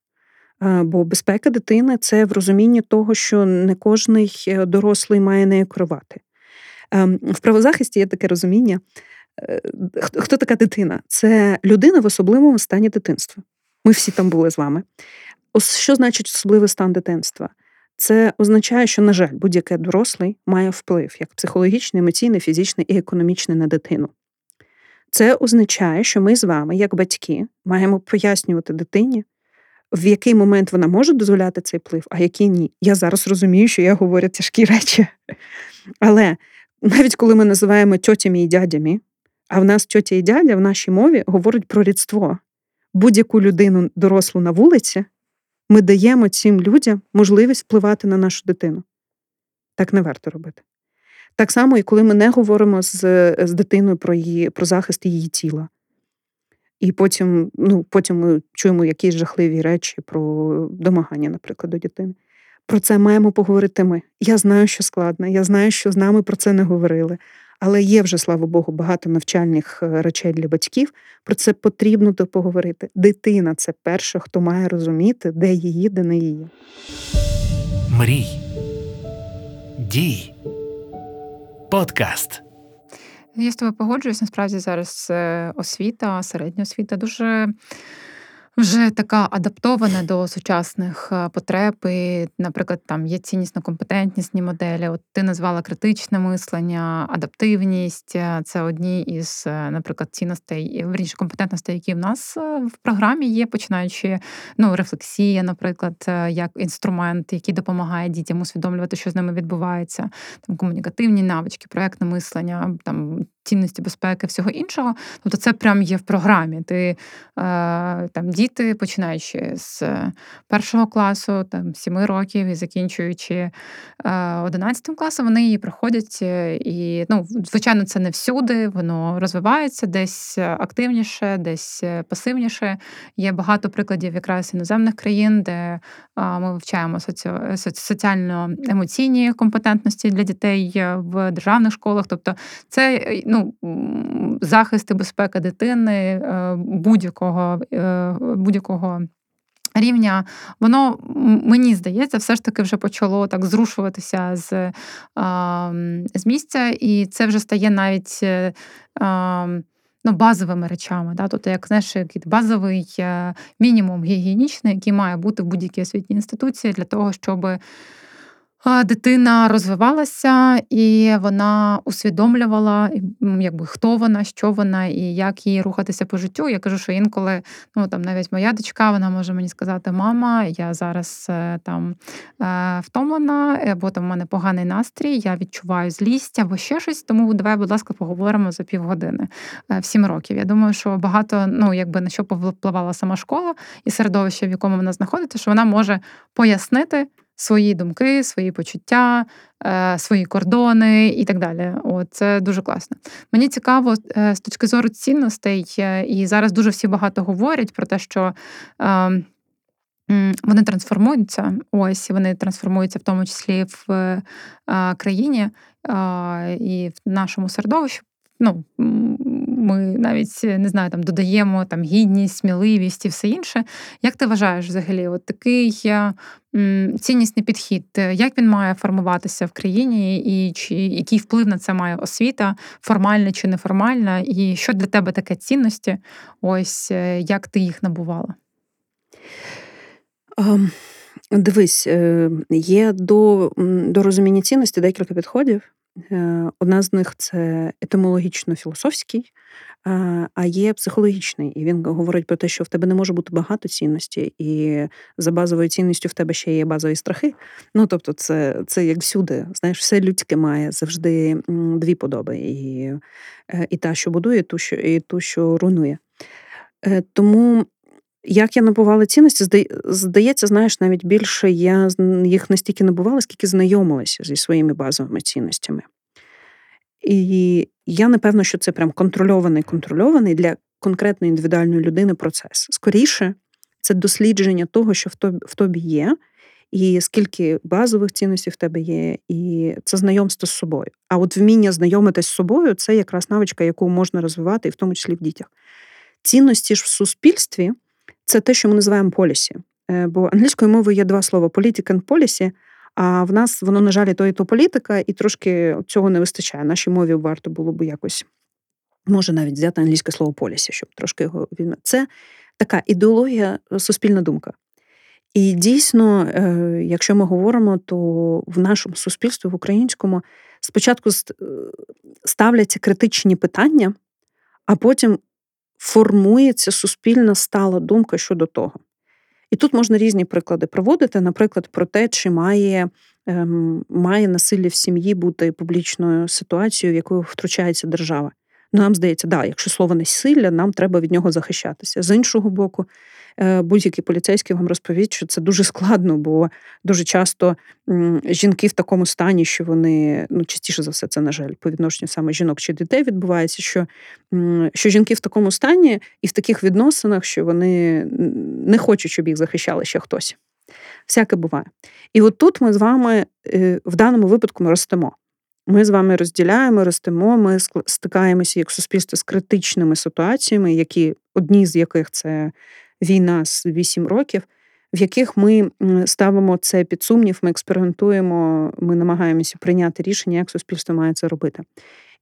Бо безпека дитини це в розумінні того, що не кожний е, дорослий має нею керувати. Ем, в правозахисті є таке розуміння. Е, хто така дитина? Це людина в особливому стані дитинства. Ми всі там були з вами. Що значить особливий стан дитинства? Це означає, що, на жаль, будь-який дорослий має вплив як психологічний, емоційний, фізичний і економічний на дитину. Це означає, що ми з вами, як батьки, маємо пояснювати дитині, в який момент вона може дозволяти цей вплив, а який ні. Я зараз розумію, що я говорю тяжкі речі. Але навіть коли ми називаємо тьотями і дядями, а в нас тьотя і дядя в нашій мові говорять про рідство. будь-яку людину дорослу на вулиці, ми даємо цим людям можливість впливати на нашу дитину. Так не варто робити. Так само, і коли ми не говоримо з з дитиною про її, про захист її тіла. І потім ну, потім ми чуємо якісь жахливі речі про домагання, наприклад, до дитини. Про це маємо поговорити ми. Я знаю, що складно, я знаю, що з нами про це не говорили. Але є вже, слава Богу, багато навчальних е, речей для батьків. Про це потрібно поговорити. Дитина це перша, хто має розуміти, де її, де не її. Мрій. Дій. Подкаст. Я з тобою погоджуюсь. Насправді зараз е, освіта, середня освіта дуже вже така адаптована до сучасних е, потреб. І, Наприклад, там є ціннісно-компетентнісні моделі. От ти назвала критичне мислення, адаптивність. Е, це одні із, е, наприклад, цінностей, верніше компетентностей, які в нас в програмі є, починаючи ну, рефлексія, наприклад, як інструмент, який допомагає дітям усвідомлювати, що з ними відбувається, там комунікативні навички, проектне мислення, там цінності безпеки, всього іншого. Тобто, це прям є в програмі. Ти там діти, починаючи з першого класу, там сіми років і закінчуючи одинадцятим класом, вони її проходять. Е, і, ну, звичайно, це не всюди, воно розвивається десь активніше, десь е, пасивніше. Є багато прикладів якраз іноземних країн, де ми вивчаємо соціально-емоційні компетентності для дітей е, в державних школах. Тобто, це ну, захист і безпека дитини будь-якого будь-якого. Рівня, воно мені здається, все ж таки вже почало так зрушуватися з з місця, і це вже стає навіть ну, базовими речами. Да? Тобто, як знаєш, базовий е, мінімум гігієнічний, який має бути в будь-якій освітній інституції для того, щоб дитина розвивалася, і вона усвідомлювала, якби хто вона, що вона і як їй рухатися по життю. Я кажу, що інколи ну там навіть моя дочка, вона може мені сказати: Мама, я зараз е, там е, втомлена, або там в мене поганий настрій, я відчуваю злість або ще щось. Тому давай, будь ласка, поговоримо за півгодини е, в сім років. Я думаю, що багато ну якби на що повпливала сама школа і середовище, в якому вона знаходиться, що вона може пояснити свої думки, свої почуття, е, свої кордони і так далі. От, Це дуже класно. Мені цікаво е, з точки зору цінностей, е, і зараз дуже всі багато говорять про те, що. Ем, вони трансформуються, ось вони трансформуються в тому числі в країні і в нашому середовищі. Ну, ми навіть не знаю, там додаємо там гідність, сміливість і все інше. Як ти вважаєш взагалі? От такий ціннісний підхід, як він має формуватися в країні, і чи який вплив на це має освіта, формальна чи неформальна, і що для тебе таке цінності? Ось е, як ти їх набувала? Um, дивись, е, є до, до розуміння цінності декілька підходів. Е, одна з них це етимологічно-філософський, а є психологічний. І він говорить про те, що в тебе не може бути багато цінності, і за базовою цінністю в тебе ще є базові страхи. Ну тобто, це це як всюди. Знаєш, все людське має завжди дві подоби: і е, і та, що будує, і ту, що, і ту, що руйнує. Е, тому. Як я набувала цінності, здається, знаєш, навіть більше я їх настільки набувала, скільки знайомилася зі своїми базовими цінностями. І я напевно, що це прям контрольований, контрольований для конкретної індивідуальної людини процес. Скоріше, це дослідження того, що в тобі є, і скільки базових цінностей в тебе є, і це знайомство з собою. А от вміння знайомитись з собою це якраз навичка, яку можна розвивати, і в тому числі в дітях. Цінності ж в суспільстві це те, що ми називаємо полісі. Е, бо англійською мовою є два слова: політик and policy, а в нас воно, на жаль, то і то політика, і трошки цього не вистачає. Нашій мові варто було б якось, може навіть взяти англійське слово полісі, щоб трошки його Це така ідеологія, е, суспільна думка. І дійсно, е, якщо ми говоримо, то в нашому суспільстві, в українському, спочатку ставляться критичні питання, а потім формується суспільна стала думка щодо того. І тут можна різні приклади проводити, наприклад, про те, чи має ем, має насилля в сім'ї бути публічною ситуацією, в яку втручається держава. Нам здається, да, якщо слово насилля, нам треба від нього захищатися. З іншого боку, будь-який поліцейський вам розповість, що це дуже складно, бо дуже часто жінки в такому стані, що вони ну частіше за все, це на жаль, по відношенню саме жінок чи дітей відбувається, що що жінки в такому стані і в таких відносинах, що вони не хочуть, щоб їх захищали ще хтось. Всяке буває. І от тут ми з вами е, в даному випадку ми ростемо. Ми з вами розділяємо, ростемо, ми стикаємося як суспільство з критичними ситуаціями, які одні з яких це війна з 8 років, в яких ми ставимо це під сумнів, ми експериментуємо, ми намагаємося прийняти рішення, як суспільство має це робити.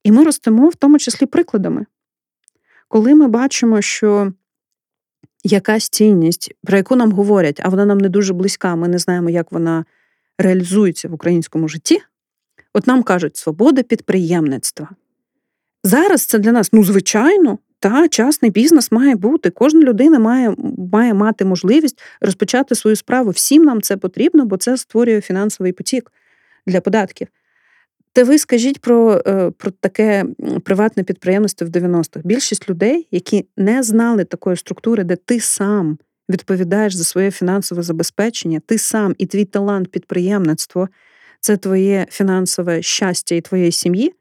І ми ростемо в тому числі прикладами. Коли ми бачимо, що якась цінність, про яку нам говорять, а вона нам не дуже близька, ми не знаємо, як вона реалізується в українському житті. От нам кажуть, свобода підприємництва. Зараз це для нас, ну, звичайно, та частний бізнес має бути. Кожна людина має має мати можливість розпочати свою справу. Всім нам це потрібно, бо це створює фінансовий потік для податків. Та ви скажіть про е, про таке приватне підприємство в 90-х. Більшість людей, які не знали такої структури, де ти сам відповідаєш за своє фінансове забезпечення, ти сам і твій талант підприємництво це твоє фінансове щастя і твоєї сім'ї.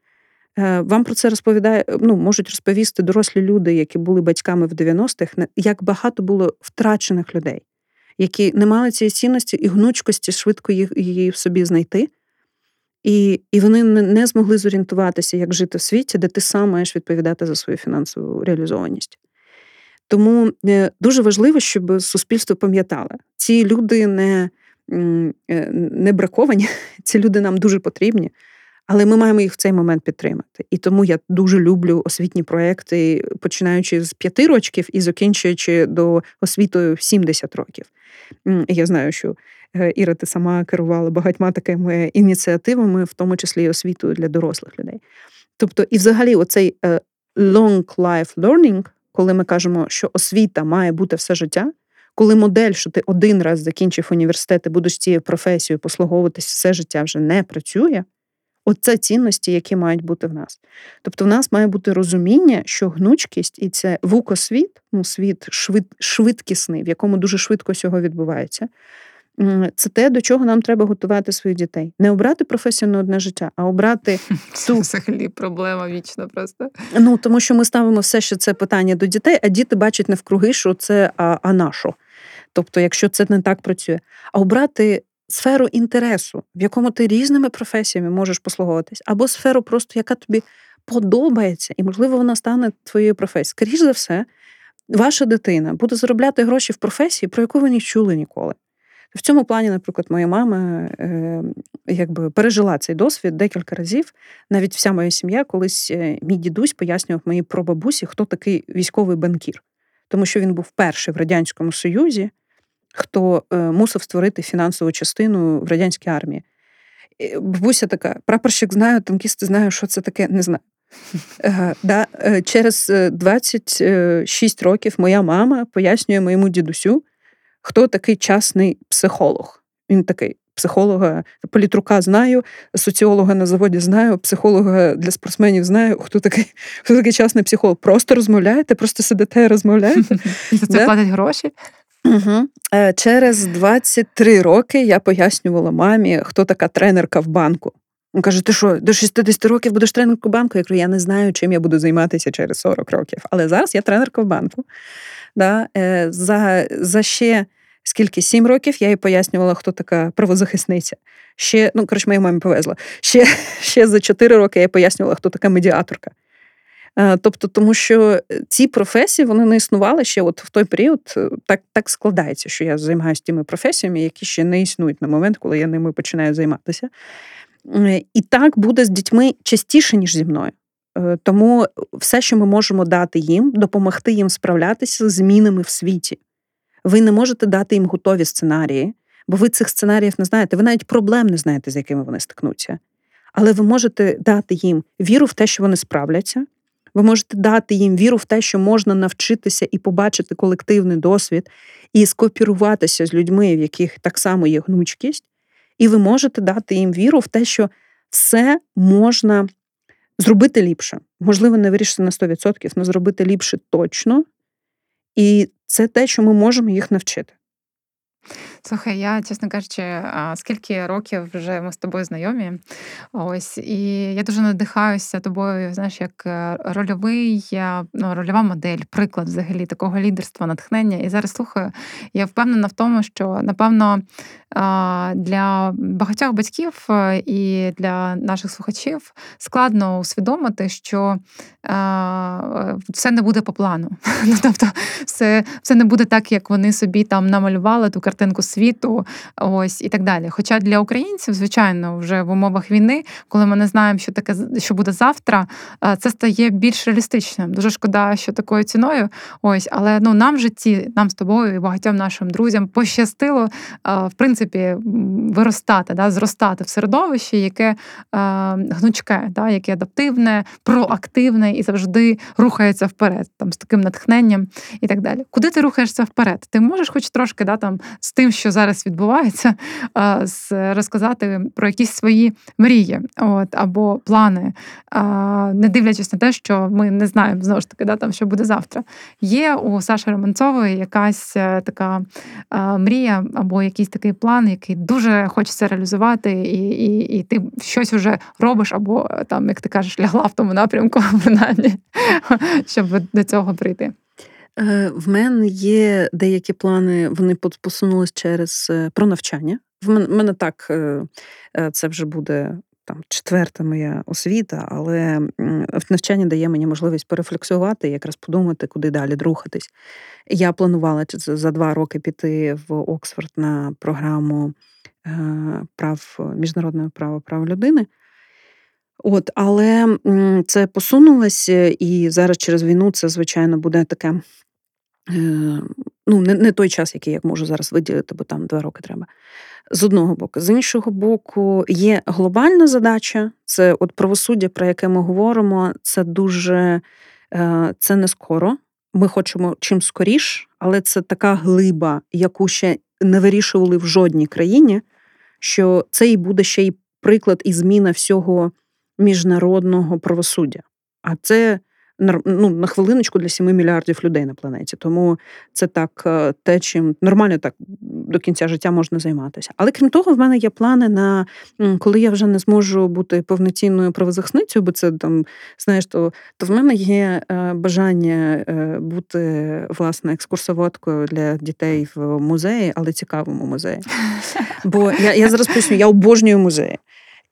Е, вам про це розповідає, ну, можуть розповісти дорослі люди, які були батьками в 90-х, як багато було втрачених людей, які не мали цієї цінності і гнучкості швидко її в собі знайти. І і вони не змогли зорієнтуватися, як жити в світі, де ти сам маєш відповідати за свою фінансову реалізованість. Тому е, дуже важливо, щоб суспільство пам'ятало, ці люди не е, не браковані, ці люди нам дуже потрібні, але ми маємо їх в цей момент підтримати. І тому я дуже люблю освітні проекти, починаючи з п'яти років і закінчуючи до освітою 70 років. Я знаю, що Е, Іра, ти сама керувала багатьма такими ініціативами, в тому числі і освітою для дорослих людей. Тобто, і взагалі, оцей е, long life learning, коли ми кажемо, що освіта має бути все життя, коли модель, що ти один раз закінчив університет і будеш цією професією послуговуватись все життя вже не працює. Оце цінності, які мають бути в нас. Тобто, в нас має бути розуміння, що гнучкість і це вукосвіт, ну світ швид, швидкісний, в якому дуже швидко всього відбувається це те, до чого нам треба готувати своїх дітей. Не обрати професію на одне життя, а обрати Це взагалі проблема вічна просто. Ну тому що ми ставимо все, що це питання до дітей, а діти бачать навкруги, що це а, а на що. Тобто, якщо це не так працює, а обрати. Сферу інтересу, в якому ти різними професіями можеш послуговуватись, або сферу, просто яка тобі подобається, і, можливо, вона стане твоєю професією. Скоріше за все, ваша дитина буде заробляти гроші в професії, про яку ви не чули ніколи. В цьому плані, наприклад, моя мама е, якби пережила цей досвід декілька разів. Навіть вся моя сім'я, колись е, мій дідусь пояснював моїй прабабусі, хто такий військовий банкір, тому що він був перший в радянському союзі, хто е, мусив створити фінансову частину в радянській армії. Бабуся така, прапорщик знаю, танкісти знаю, що це таке, не знаю. Да, Через 26 років моя мама пояснює моєму дідусю, хто такий частний психолог. Він такий. Психолога, політрука знаю, соціолога на заводі знаю, психолога для спортсменів знаю. Хто такий хто такий частний психолог? Просто розмовляєте, просто сидите і розмовляєте. За це платять гроші? Угу. Через 23 роки я пояснювала мамі, хто така тренерка в банку. Він каже: ти що, до 60 років будеш тренеркою банку? Я кажу, я не знаю, чим я буду займатися через 40 років. Але зараз я тренерка в банку. Да? Е, за за ще скільки сім років я їй пояснювала, хто така правозахисниця. Ще, ну, коротше, моїй мамі повезло. Ще ще за чотири роки я пояснювала, хто така медіаторка. Е, тобто, тому що ці професії вони не існували ще от в той період. Е, так так складається, що я займаюся тими професіями, які ще не існують на момент, коли я ними починаю займатися. І так буде з дітьми частіше, ніж зі мною. Е, тому все, що ми можемо дати їм, допомогти їм справлятися з змінами в світі. Ви не можете дати їм готові сценарії, бо ви цих сценаріїв не знаєте. Ви навіть проблем не знаєте, з якими вони стикнуться. Але ви можете дати їм віру в те, що вони справляться. Ви можете дати їм віру в те, що можна навчитися і побачити колективний досвід, і скопіруватися з людьми, в яких так само є гнучкість. І ви можете дати їм віру в те, що все можна зробити ліпше. Можливо, не вирішити на 100%, але зробити ліпше точно. І це те, що ми можемо їх навчити. Слухай, я, чесно кажучи, скільки років вже ми з тобою знайомі. Ось, і я дуже надихаюся тобою, знаєш, як е, рольовий, ну, рольова модель, приклад взагалі такого лідерства, натхнення. І зараз слухаю, я впевнена в тому, що напевно для багатьох батьків е, і для наших слухачів складно усвідомити, що все не буде по плану. Ну, тобто, все, все не буде так, як вони собі там намалювали ту картинку світу, ось і так далі. Хоча для українців, звичайно, вже в умовах війни, коли ми не знаємо, що таке що буде завтра, це стає більш реалістичним. Дуже шкода, що такою ціною. Ось, але ну нам в житті, нам з тобою і багатьом нашим друзям пощастило в принципі виростати, да, зростати в середовищі, яке гнучке, да, яке адаптивне, проактивне і завжди рухається вперед, там з таким натхненням і так далі. Куди ти рухаєшся вперед? Ти можеш, хоч трошки, да, там з тим, що зараз відбувається, розказати про якісь свої мрії, от або плани, не дивлячись на те, що ми не знаємо знову ж таки, да, там що буде завтра. Є у Саші Романцової якась е, така мрія, або якийсь такий план, який дуже хочеться реалізувати, і і, і ти щось вже робиш, або там, як ти кажеш, лягла в тому напрямку, принаймні, щоб до цього прийти. Е, в мене є деякі плани, вони посунулись через е, про навчання. В мене так е, це вже буде там четверта моя освіта, але навчання дає мені можливість перефлексувати, якраз подумати, куди далі рухатись. Я планувала за два роки піти в Оксфорд на програму прав міжнародного права прав людини. От, Але це посунулося, і зараз через війну це, звичайно, буде таке ну, не не той час, який я можу зараз виділити, бо там два роки треба. З одного боку, з іншого боку, є глобальна задача, це от правосуддя, про яке ми говоримо, це дуже е, це не скоро. Ми хочемо чим скоріш, але це така глиба, яку ще не вирішували в жодній країні, що це і буде ще й приклад і зміна всього міжнародного правосуддя. А це ну, на хвилиночку для 7 мільярдів людей на планеті. Тому це так е, те, чим нормально так до кінця життя можна займатися. Але крім того, в мене є плани на коли я вже не зможу бути повноцінною правозахисницею, бо це там знаєш, то то в мене є е, бажання е, бути власне екскурсоводкою для дітей в музеї, але цікавому музеї. Бо я я зараз поясню, я обожнюю музеї.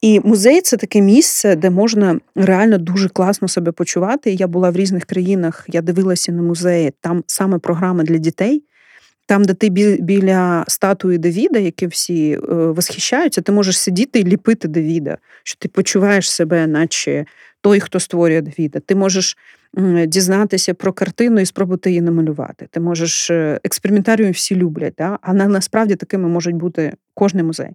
І музей це таке місце, де можна реально дуже класно себе почувати. Я була в різних країнах, я дивилася на музеї, там саме програми для дітей. Там, де ти біля статуї Давіда, які всі е, восхищаються, ти можеш сидіти і ліпити Давіда, що ти почуваєш себе, наче той, хто створює Давіда. Ти можеш дізнатися про картину і спробувати її намалювати. Ти можеш е, експериментаріум всі люблять, да? а насправді такими можуть бути кожний музей.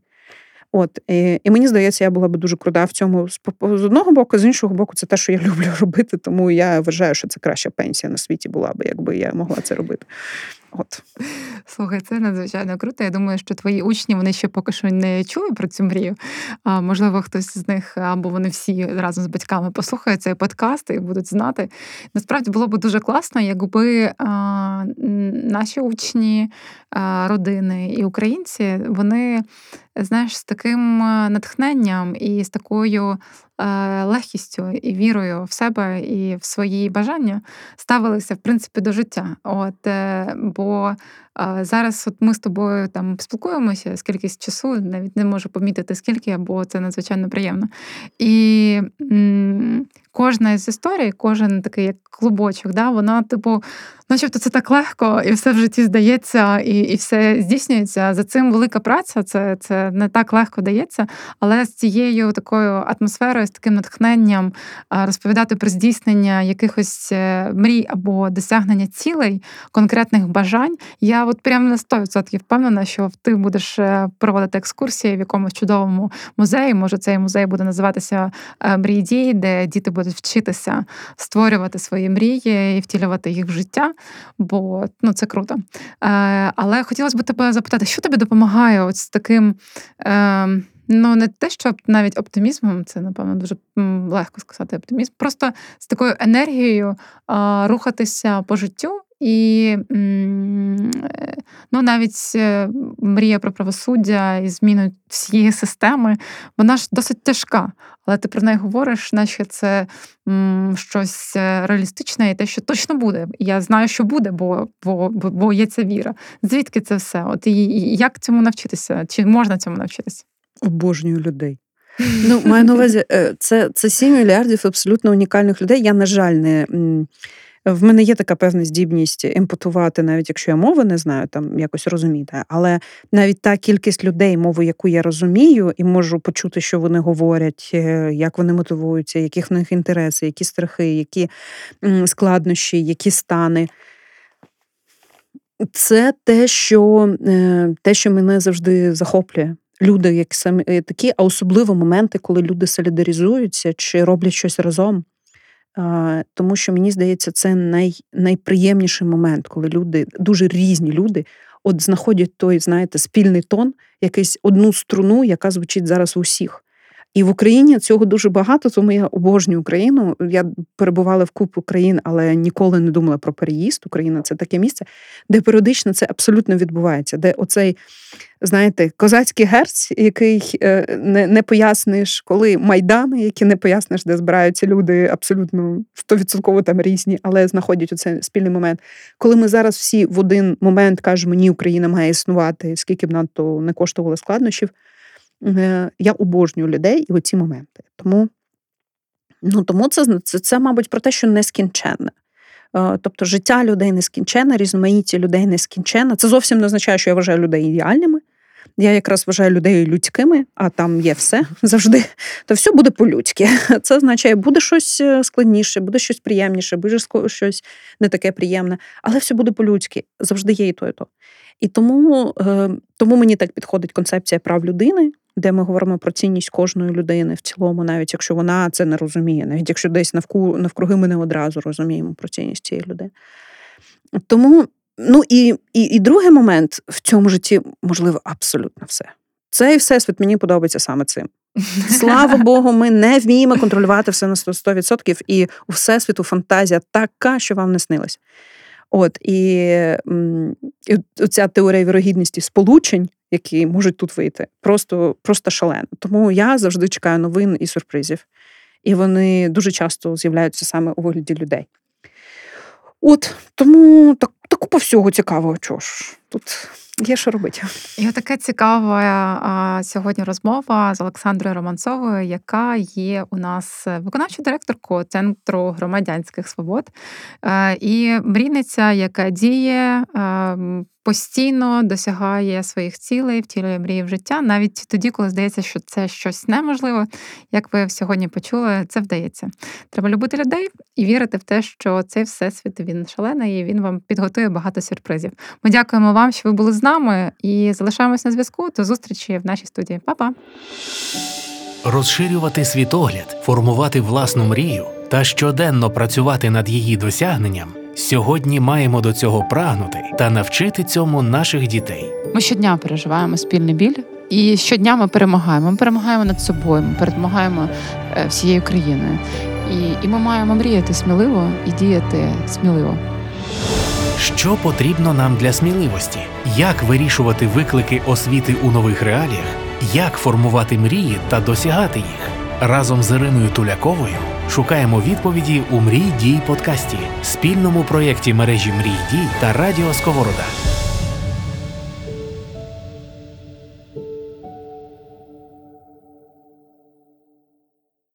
От і, і мені здається, я була би дуже крута в цьому з одного боку, з іншого боку, це те, що я люблю робити. Тому я вважаю, що це краща пенсія на світі була би, якби я могла це робити. От. Слухай, це надзвичайно круто. Я думаю, що твої учні вони ще поки що не чули про цю мрію. А можливо, хтось з них або вони всі разом з батьками послухають цей подкаст і будуть знати. Насправді було б дуже класно, якби а, наші учні, а, родини і українці вони знаєш, з таким натхненням і з такою легкістю і вірою в себе і в свої бажання ставилися в принципі до життя. От е, бо е, зараз от ми з тобою там спілкуємося скільки часу, навіть не можу помітити скільки, бо це надзвичайно приємно. І кожна з історій, кожен такий як клубочок, да, вона, типу, начебто це так легко, і все в житті здається, і і все здійснюється. За цим велика праця, це це не так легко дається, але з цією такою атмосферою, з таким натхненням розповідати про здійснення якихось е, мрій або досягнення цілей, конкретних бажань. Я от прямо на 100% впевнена, що ти будеш е, проводити екскурсії в якомусь чудовому музеї. Може, цей музей буде називатися е, Мрії дії, де діти будуть вчитися створювати свої мрії і втілювати їх в життя, бо ну це круто. Е, Але хотілося б тебе запитати, що тобі допомагає ось з таким. Е, ну не те, що навіть оптимізмом, це напевно дуже легко сказати оптимізм. Просто з такою енергією а, рухатися по життю. І ну, навіть е, мрія про правосуддя і зміну всієї системи, вона ж досить тяжка. Але ти про неї говориш, наче це щось е, реалістичне і те, що точно буде. Я знаю, що буде, бо бо, бо є ця віра. Звідки це все? От і, як цьому навчитися? Чи можна цьому навчитися? Обожнюю людей. Ну, маю на увазі, е, це це 7 мільярдів абсолютно унікальних людей. Я, на жаль, не. В мене є така певна здібність емпатувати, навіть якщо я мови не знаю, там якось розуміти. Але навіть та кількість людей, мову, яку я розумію, і можу почути, що вони говорять, е, як вони мотивуються, яких в них інтереси, які страхи, які складнощі, які стани. Це те, що е, те, що мене завжди захоплює. Люди, як самі е, такі, а особливо моменти, коли люди солідаризуються чи роблять щось разом. Тому що мені здається, це най, найприємніший момент, коли люди, дуже різні люди, от знаходять той, знаєте, спільний тон, якийсь одну струну, яка звучить зараз у всіх. І в Україні цього дуже багато, тому я обожнюю Україну. Я перебувала в купу країн, але ніколи не думала про переїзд. Україна це таке місце, де періодично це абсолютно відбувається, де оцей, знаєте, козацький герць, який е, не не поясниш, коли майдани, які не поясниш, де збираються люди абсолютно стовідсотково там різні, але знаходять оцей спільний момент. Коли ми зараз всі в один момент кажемо, ні, Україна має існувати, скільки б нам то не коштувало складнощів. Е, я обожнюю людей і оці моменти. Тому ну, тому це, це, це, мабуть, про те, що нескінченне. Е, тобто життя людей нескінченне, різноманіття людей нескінченне. Це зовсім не означає, що я вважаю людей ідеальними. Я якраз вважаю людей людськими, а там є все завжди. То все буде по-людськи. Це означає, буде щось е, складніше, буде щось приємніше, буде щось не таке приємне, але все буде по-людськи. Завжди є і то, і то. І тому, тому мені так підходить концепція прав людини, де ми говоримо про цінність кожної людини в цілому, навіть якщо вона це не розуміє, навіть якщо десь навку, навкруги ми не одразу розуміємо про цінність цієї людини. Тому, ну і, і, і другий момент в цьому житті можливо абсолютно все. Цей всесвіт мені подобається саме цим. Слава Богу, ми не вміємо контролювати все на 100%, і у всесвіту фантазія така, що вам не снилась. От і, і ця теорія вірогідності сполучень які можуть тут вийти. Просто просто шалено. Тому я завжди чекаю новин і сюрпризів. І вони дуже часто з'являються саме у вигляді людей. От тому так, та купа всього цікавого. Чого ж тут Є що робити. І така цікава а, сьогодні розмова з Олександрою Романцовою, яка є у нас виконавчою директоркою Центру громадянських свобод е, і мрійниця, яка діє. Постійно досягає своїх цілей, втілює мрії в життя, навіть тоді, коли здається, що це щось неможливе, як ви сьогодні почули, це вдається. Треба любити людей і вірити в те, що цей всесвіт він шалений, і він вам підготує багато сюрпризів. Ми дякуємо вам, що ви були з нами, і залишаємось на зв'язку. До зустрічі в нашій студії. Па-па! Розширювати світогляд, формувати власну мрію та щоденно працювати над її досягненням. Сьогодні маємо до цього прагнути та навчити цьому наших дітей. Ми щодня переживаємо спільний біль, і щодня ми перемагаємо. Ми перемагаємо над собою, ми перемагаємо е, всією країною. І, І ми маємо мріяти сміливо і діяти сміливо. Що потрібно нам для сміливості? Як вирішувати виклики освіти у нових реаліях? Як формувати мрії та досягати їх? Разом з Іриною Туляковою шукаємо відповіді у Мрій дій подкасті, спільному проєкті мережі Мрій дій та Радіо Сковорода.